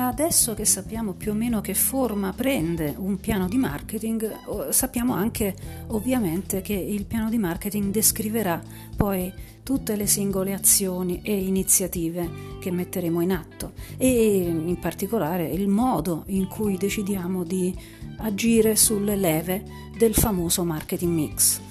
Adesso che sappiamo più o meno che forma prende un piano di marketing, sappiamo anche ovviamente che il piano di marketing descriverà poi tutte le singole azioni e iniziative che metteremo in atto e in particolare il modo in cui decidiamo di agire sulle leve del famoso marketing mix.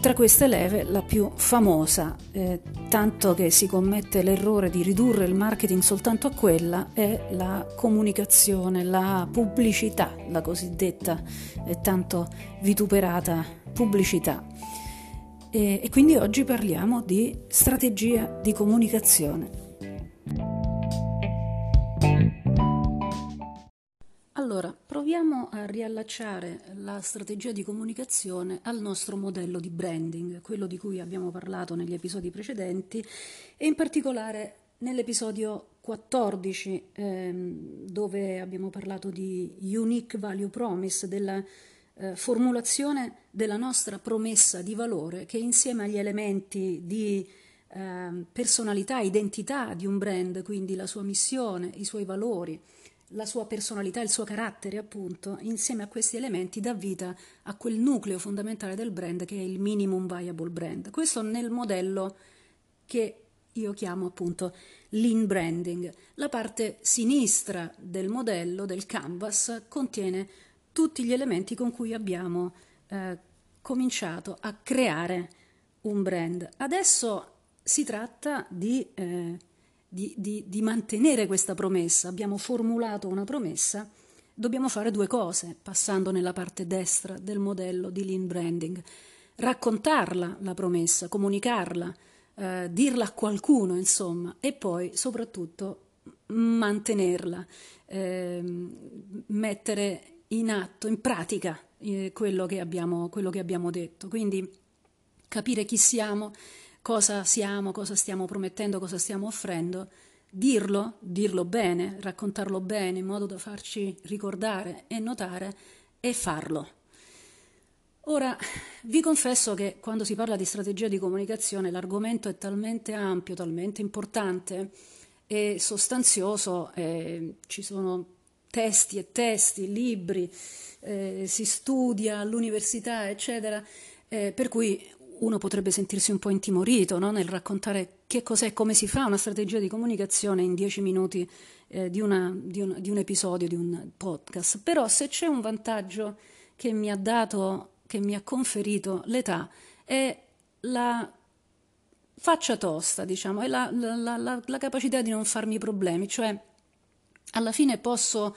Tra queste leve la più famosa, eh, tanto che si commette l'errore di ridurre il marketing soltanto a quella, è la comunicazione, la pubblicità, la cosiddetta eh, tanto vituperata pubblicità. E, e quindi oggi parliamo di strategia di comunicazione. Allora, proviamo a riallacciare la strategia di comunicazione al nostro modello di branding, quello di cui abbiamo parlato negli episodi precedenti e in particolare nell'episodio 14 ehm, dove abbiamo parlato di Unique Value Promise, della eh, formulazione della nostra promessa di valore che insieme agli elementi di eh, personalità, identità di un brand, quindi la sua missione, i suoi valori, la sua personalità, il suo carattere, appunto, insieme a questi elementi dà vita a quel nucleo fondamentale del brand che è il minimum viable brand. Questo nel modello che io chiamo appunto lean branding. La parte sinistra del modello, del canvas, contiene tutti gli elementi con cui abbiamo eh, cominciato a creare un brand. Adesso si tratta di eh, di, di, di mantenere questa promessa, abbiamo formulato una promessa, dobbiamo fare due cose, passando nella parte destra del modello di lean branding. Raccontarla la promessa, comunicarla, eh, dirla a qualcuno, insomma, e poi soprattutto mantenerla, eh, mettere in atto, in pratica eh, quello, che abbiamo, quello che abbiamo detto. Quindi capire chi siamo cosa siamo, cosa stiamo promettendo, cosa stiamo offrendo, dirlo, dirlo bene, raccontarlo bene in modo da farci ricordare e notare e farlo. Ora, vi confesso che quando si parla di strategia di comunicazione l'argomento è talmente ampio, talmente importante e sostanzioso, eh, ci sono testi e testi, libri, eh, si studia all'università, eccetera, eh, per cui uno potrebbe sentirsi un po' intimorito no? nel raccontare che cos'è, come si fa una strategia di comunicazione in dieci minuti eh, di, una, di, un, di, un, episodio, di un podcast. Però se c'è un vantaggio che mi ha dato, che mi ha conferito l'età, è la faccia tosta, diciamo, è la, la, la, la capacità di non farmi problemi, cioè alla fine posso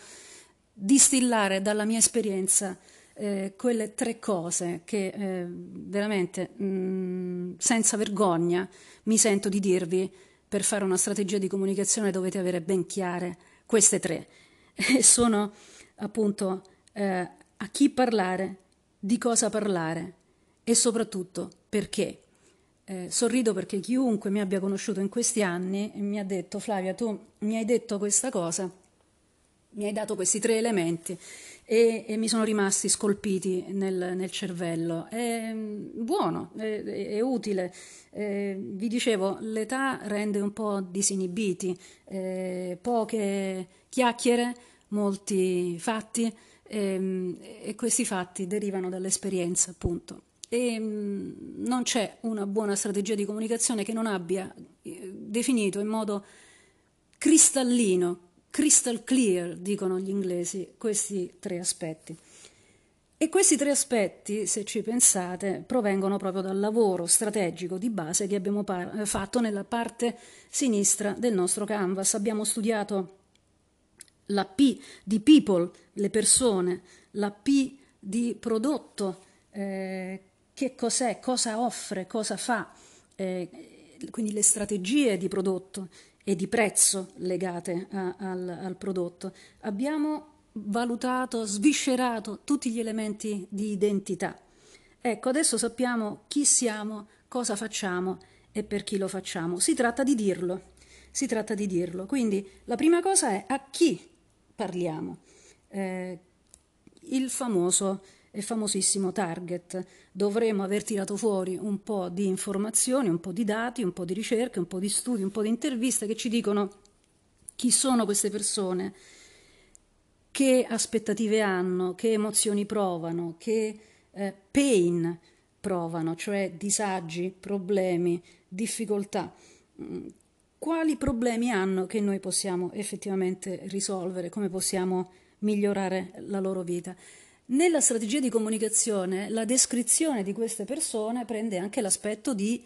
distillare dalla mia esperienza eh, quelle tre cose che eh, veramente mh, mm, senza vergogna mi sento di dirvi per fare una strategia di comunicazione dovete avere ben chiare queste tre. E sono appunto eh, a chi parlare, di cosa parlare e soprattutto perché. Eh, sorrido perché chiunque mi abbia conosciuto in questi anni mi ha detto Flavia tu mi hai detto questa cosa, mi hai dato questi tre elementi e, e mi sono rimasti scolpiti nel, nel cervello. È mm, buono, è, è utile. Eh, vi dicevo, l'età rende un po' disinibiti, eh, poche chiacchiere, molti fatti ehm, e questi fatti derivano dall'esperienza, appunto. E mm, non c'è una buona strategia di comunicazione che non abbia eh, definito in modo cristallino crystal clear, dicono gli inglesi, questi tre aspetti. E questi tre aspetti, se ci pensate, provengono proprio dal lavoro strategico di base che abbiamo par- fatto nella parte sinistra del nostro canvas. Abbiamo studiato la P di people, le persone, la P di prodotto, eh, che cos'è, cosa offre, cosa fa, eh, quindi le strategie di prodotto, e di prezzo legate a, al, al prodotto. Abbiamo valutato, sviscerato tutti gli elementi di identità. Ecco, adesso sappiamo chi siamo, cosa facciamo e per chi lo facciamo. Si tratta di dirlo. Si tratta di dirlo. Quindi la prima cosa è a chi parliamo. Eh, il famoso e famosissimo target. Dovremmo aver tirato fuori un po' di informazioni, un po' di dati, un po' di ricerche, un po' di studi, un po' di interviste che ci dicono chi sono queste persone, che aspettative hanno, che emozioni provano, che eh, pain provano, cioè disagi, problemi, difficoltà. Mm, quali problemi hanno che noi possiamo effettivamente risolvere, come possiamo migliorare la loro vita. Nella strategia di comunicazione la descrizione di queste persone prende anche l'aspetto di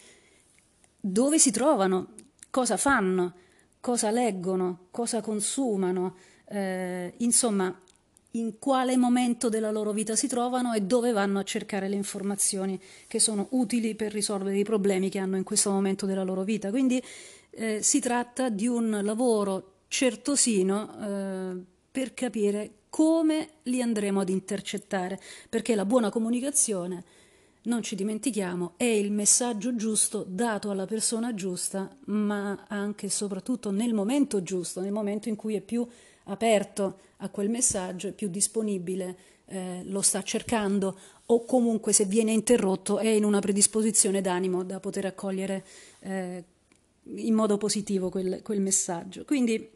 dove si trovano, cosa fanno, cosa leggono, cosa consumano, eh, insomma in quale momento della loro vita si trovano e dove vanno a cercare le informazioni che sono utili per risolvere i problemi che hanno in questo momento della loro vita. Quindi eh, si tratta di un lavoro certosino eh, per capire come li andremo ad intercettare, perché la buona comunicazione, non ci dimentichiamo, è il messaggio giusto dato alla persona giusta, ma anche e soprattutto nel momento giusto, nel momento in cui è più aperto a quel messaggio, è più disponibile, eh, lo sta cercando o comunque se viene interrotto è in una predisposizione d'animo da poter accogliere eh, in modo positivo quel, quel messaggio. Quindi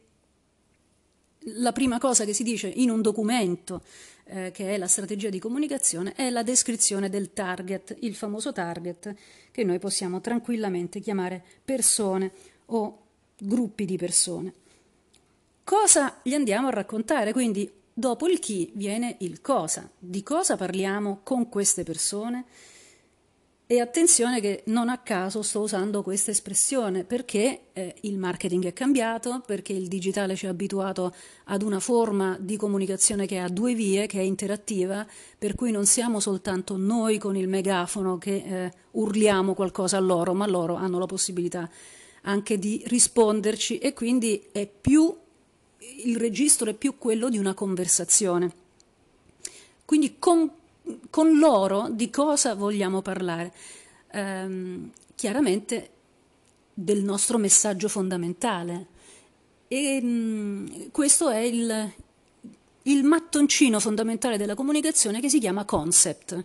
la prima cosa che si dice in un documento eh, che è la strategia di comunicazione è la descrizione del target, il famoso target che noi possiamo tranquillamente chiamare persone o gruppi di persone. Cosa gli andiamo a raccontare? Quindi dopo il chi viene il cosa. Di cosa parliamo con queste persone? E attenzione che non a caso sto usando questa espressione perché eh, il marketing è cambiato, perché il digitale ci ha abituato ad una forma di comunicazione che ha due vie, che è interattiva, per cui non siamo soltanto noi con il megafono che eh, urliamo qualcosa a loro, ma loro hanno la possibilità anche di risponderci e quindi più, il registro è più quello di una conversazione. Quindi con con loro di cosa vogliamo parlare? Ehm, chiaramente del nostro messaggio fondamentale. E mm, questo è il, il mattoncino fondamentale della comunicazione che si chiama concept.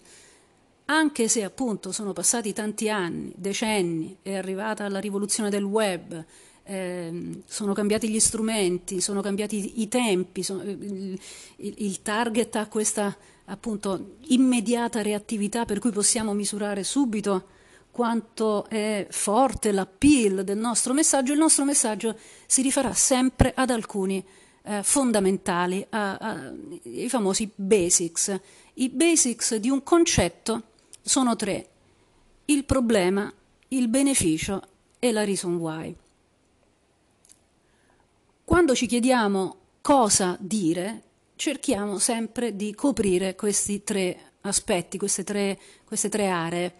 Anche se appunto sono passati tanti anni, decenni, è arrivata la rivoluzione del web, eh, sono cambiati gli strumenti, sono cambiati i tempi, sono, il, il, target ha questa appunto immediata reattività per cui possiamo misurare subito quanto è forte l'appeal del nostro messaggio, il nostro messaggio si rifarà sempre ad alcuni eh, fondamentali, ai famosi basics. I basics di un concetto sono tre, il problema, il beneficio e la reason why. Quando ci chiediamo cosa dire, cerchiamo sempre di coprire questi tre aspetti, queste tre, queste tre aree.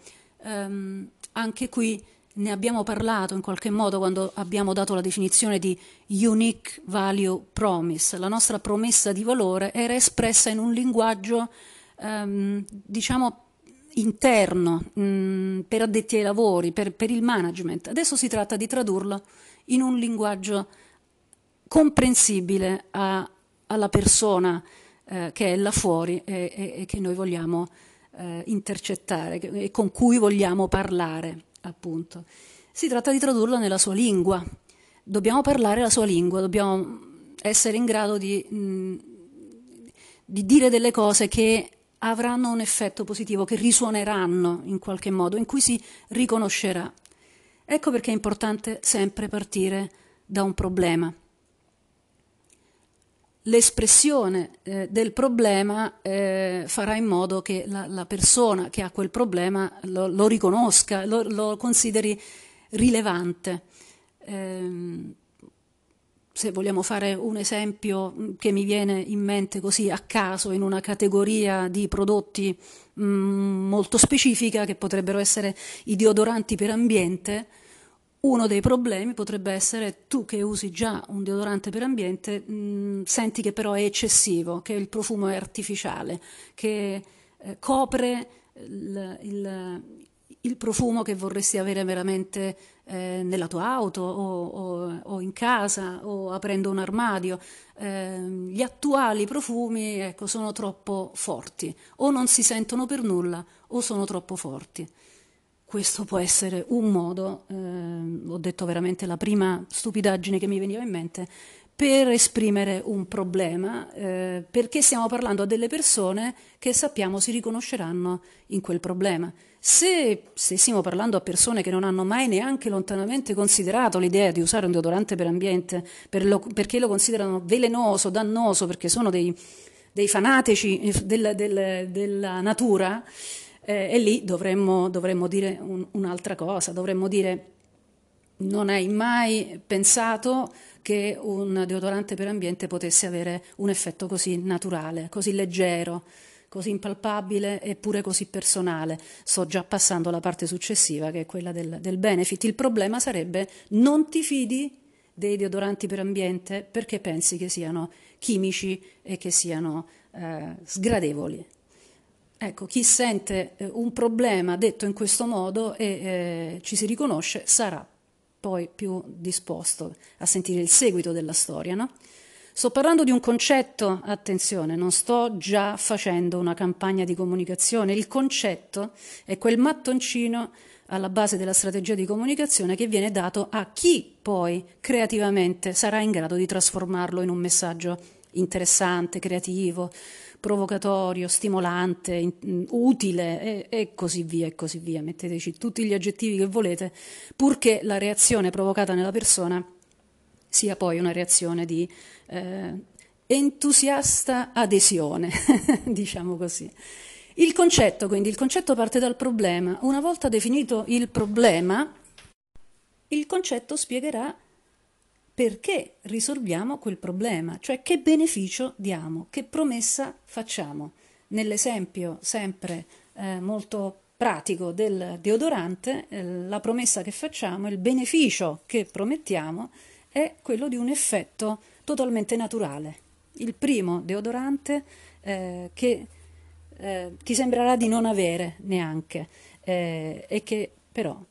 Um, anche qui ne abbiamo parlato in qualche modo quando abbiamo dato la definizione di unique value promise. La nostra promessa di valore era espressa in un linguaggio, um, diciamo, interno, um, per addetti ai lavori, per, per, il management. Adesso si tratta di tradurlo in un linguaggio comprensibile a, alla persona eh, che è là fuori e, e, e che noi vogliamo eh, intercettare e con cui vogliamo parlare, appunto. Si tratta di tradurlo nella sua lingua. Dobbiamo parlare la sua lingua, dobbiamo essere in grado di, mh, di dire delle cose che avranno un effetto positivo, che risuoneranno in qualche modo, in cui si riconoscerà. Ecco perché è importante sempre partire da un problema l'espressione eh, del problema eh, farà in modo che la, la, persona che ha quel problema lo, lo riconosca, lo, lo, consideri rilevante. Eh, se vogliamo fare un esempio che mi viene in mente così a caso in una categoria di prodotti mh, mm, molto specifica che potrebbero essere i deodoranti per ambiente, uno dei problemi potrebbe essere tu che usi già un deodorante per ambiente, mh, mm, senti che però è eccessivo, che il profumo è artificiale, che eh, copre il, il, il, profumo che vorresti avere veramente eh, nella tua auto o, o, o, in casa o aprendo un armadio. Eh, gli attuali profumi ecco, sono troppo forti, o non si sentono per nulla o sono troppo forti questo può essere un modo, eh, ho detto veramente la prima stupidaggine che mi veniva in mente, per esprimere un problema, eh, perché stiamo parlando a delle persone che sappiamo si riconosceranno in quel problema. Se stessimo parlando a persone che non hanno mai neanche lontanamente considerato l'idea di usare un deodorante per ambiente per lo, perché lo considerano velenoso, dannoso, perché sono dei, dei fanatici del, del, della natura, eh, e lì dovremmo, dovremmo dire un, un'altra cosa, dovremmo dire non hai mai pensato che un deodorante per ambiente potesse avere un effetto così naturale, così leggero, così impalpabile eppure così personale. Sto già passando alla parte successiva che è quella del, del benefit. Il problema sarebbe non ti fidi dei deodoranti per ambiente perché pensi che siano chimici e che siano eh, sgradevoli. Ecco, chi sente eh, un problema detto in questo modo e eh, ci si riconosce sarà poi più disposto a sentire il seguito della storia, no? Sto parlando di un concetto, attenzione, non sto già facendo una campagna di comunicazione, il concetto è quel mattoncino alla base della strategia di comunicazione che viene dato a chi poi creativamente sarà in grado di trasformarlo in un messaggio interessante, creativo, provocatorio, stimolante, mm, utile e, e, così via e così via. Metteteci tutti gli aggettivi che volete, purché la reazione provocata nella persona sia poi una reazione di eh, entusiasta adesione, diciamo così. Il concetto, quindi, il concetto parte dal problema. Una volta definito il problema, il concetto spiegherà perché risolviamo quel problema, cioè che beneficio diamo, che promessa facciamo. Nell'esempio sempre eh, molto pratico del deodorante, eh, la promessa che facciamo, il beneficio che promettiamo è quello di un effetto totalmente naturale. Il primo deodorante eh, che eh, ti sembrerà di non avere neanche eh, e che però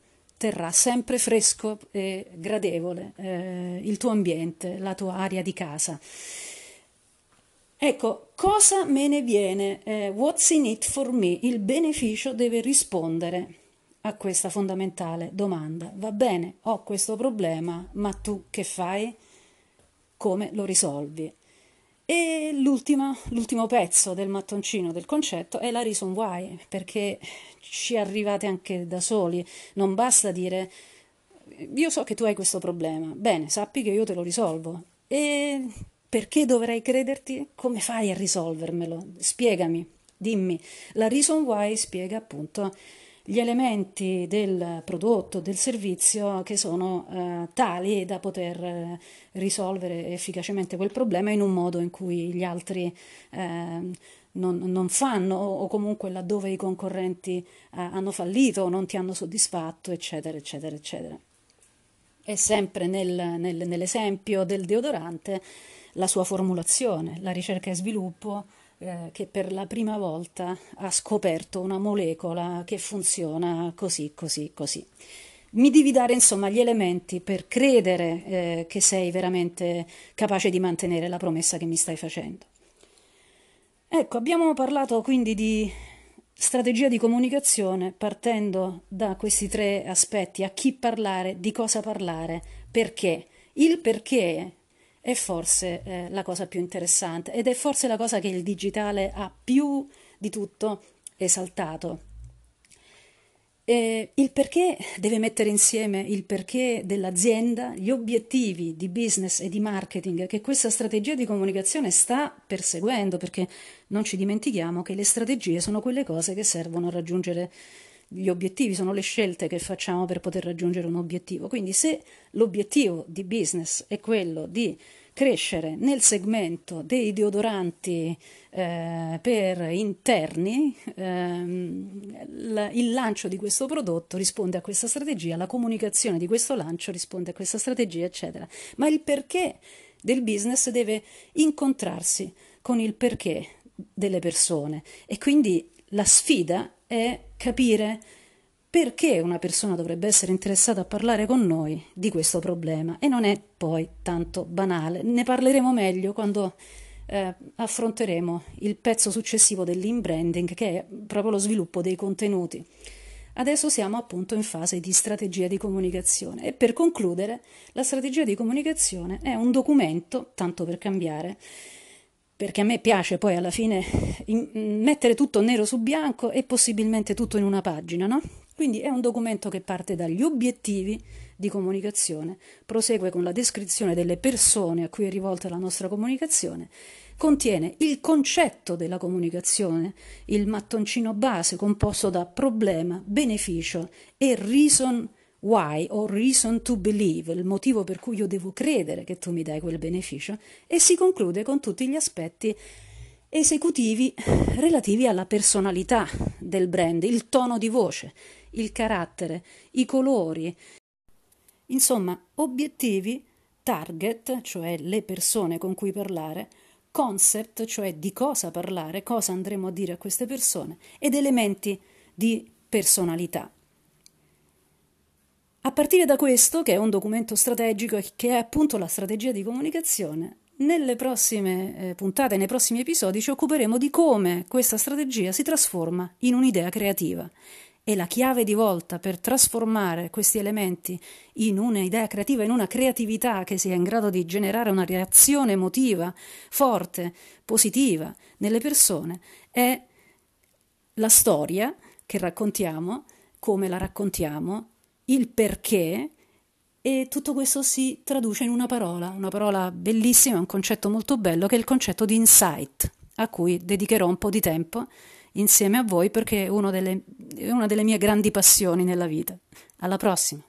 terrà sempre fresco e gradevole eh, il tuo ambiente, la tua area di casa. Ecco, cosa me ne viene? Eh, what's in it for me? Il beneficio deve rispondere a questa fondamentale domanda. Va bene, ho questo problema, ma tu che fai? Come lo risolvi? E l'ultimo, pezzo del mattoncino del concetto è la reason why, perché ci arrivate anche da soli, non basta dire io so che tu hai questo problema, bene, sappi che io te lo risolvo. E perché dovrei crederti? Come fai a risolvermelo? Spiegami, dimmi. La reason why spiega appunto gli elementi del prodotto, del servizio che sono eh, tali da poter eh, risolvere efficacemente quel problema in un modo in cui gli altri eh, non, non, fanno o comunque laddove i concorrenti eh, hanno fallito o non ti hanno soddisfatto, eccetera, eccetera, eccetera. E sempre nel, nel, nell'esempio del deodorante, la sua formulazione, la ricerca e sviluppo eh, che per la prima volta ha scoperto una molecola che funziona così, così, così. Mi devi dare insomma gli elementi per credere eh, che sei veramente capace di mantenere la promessa che mi stai facendo. Ecco, abbiamo parlato quindi di strategia di comunicazione partendo da questi tre aspetti, a chi parlare, di cosa parlare, perché. Il perché è forse eh, la cosa più interessante ed è forse la cosa che il digitale ha più di tutto esaltato. E il perché deve mettere insieme il perché dell'azienda, gli obiettivi di business e di marketing che questa strategia di comunicazione sta perseguendo, perché non ci dimentichiamo che le strategie sono quelle cose che servono a raggiungere gli obiettivi, sono le scelte che facciamo per poter raggiungere un obiettivo. Quindi se l'obiettivo di business è quello di crescere nel segmento dei deodoranti eh, per interni, ehm, il lancio di questo prodotto risponde a questa strategia, la comunicazione di questo lancio risponde a questa strategia, eccetera. Ma il perché del business deve incontrarsi con il perché delle persone e quindi la sfida è capire perché una persona dovrebbe essere interessata a parlare con noi di questo problema e non è poi tanto banale. Ne parleremo meglio quando eh, affronteremo il pezzo successivo dell'inbranding che è proprio lo sviluppo dei contenuti. Adesso siamo appunto in fase di strategia di comunicazione e per concludere la strategia di comunicazione è un documento, tanto per cambiare, perché a me piace poi alla fine mettere tutto nero su bianco e possibilmente tutto in una pagina, no? Quindi è un documento che parte dagli obiettivi di comunicazione, prosegue con la descrizione delle persone a cui è rivolta la nostra comunicazione, contiene il concetto della comunicazione, il mattoncino base composto da problema, beneficio e reason why o reason to believe, il motivo per cui io devo credere che tu mi dai quel beneficio, e si conclude con tutti gli aspetti esecutivi relativi alla personalità del brand, il tono di voce, il carattere, i colori. Insomma, obiettivi, target, cioè le persone con cui parlare, concept, cioè di cosa parlare, cosa andremo a dire a queste persone, ed elementi di personalità. A partire da questo, che è un documento strategico e che è appunto la strategia di comunicazione, nelle prossime eh, puntate, nei prossimi episodi, ci occuperemo di come questa strategia si trasforma in un'idea creativa. E la chiave di volta per trasformare questi elementi in un'idea creativa, in una creatività che sia in grado di generare una reazione emotiva forte, positiva nelle persone, è la storia che raccontiamo, come la raccontiamo, il perché e tutto questo si traduce in una parola, una parola bellissima, un concetto molto bello che è il concetto di insight, a cui dedicherò un po' di tempo insieme a voi perché è, delle, è una delle mie grandi passioni nella vita. Alla prossima!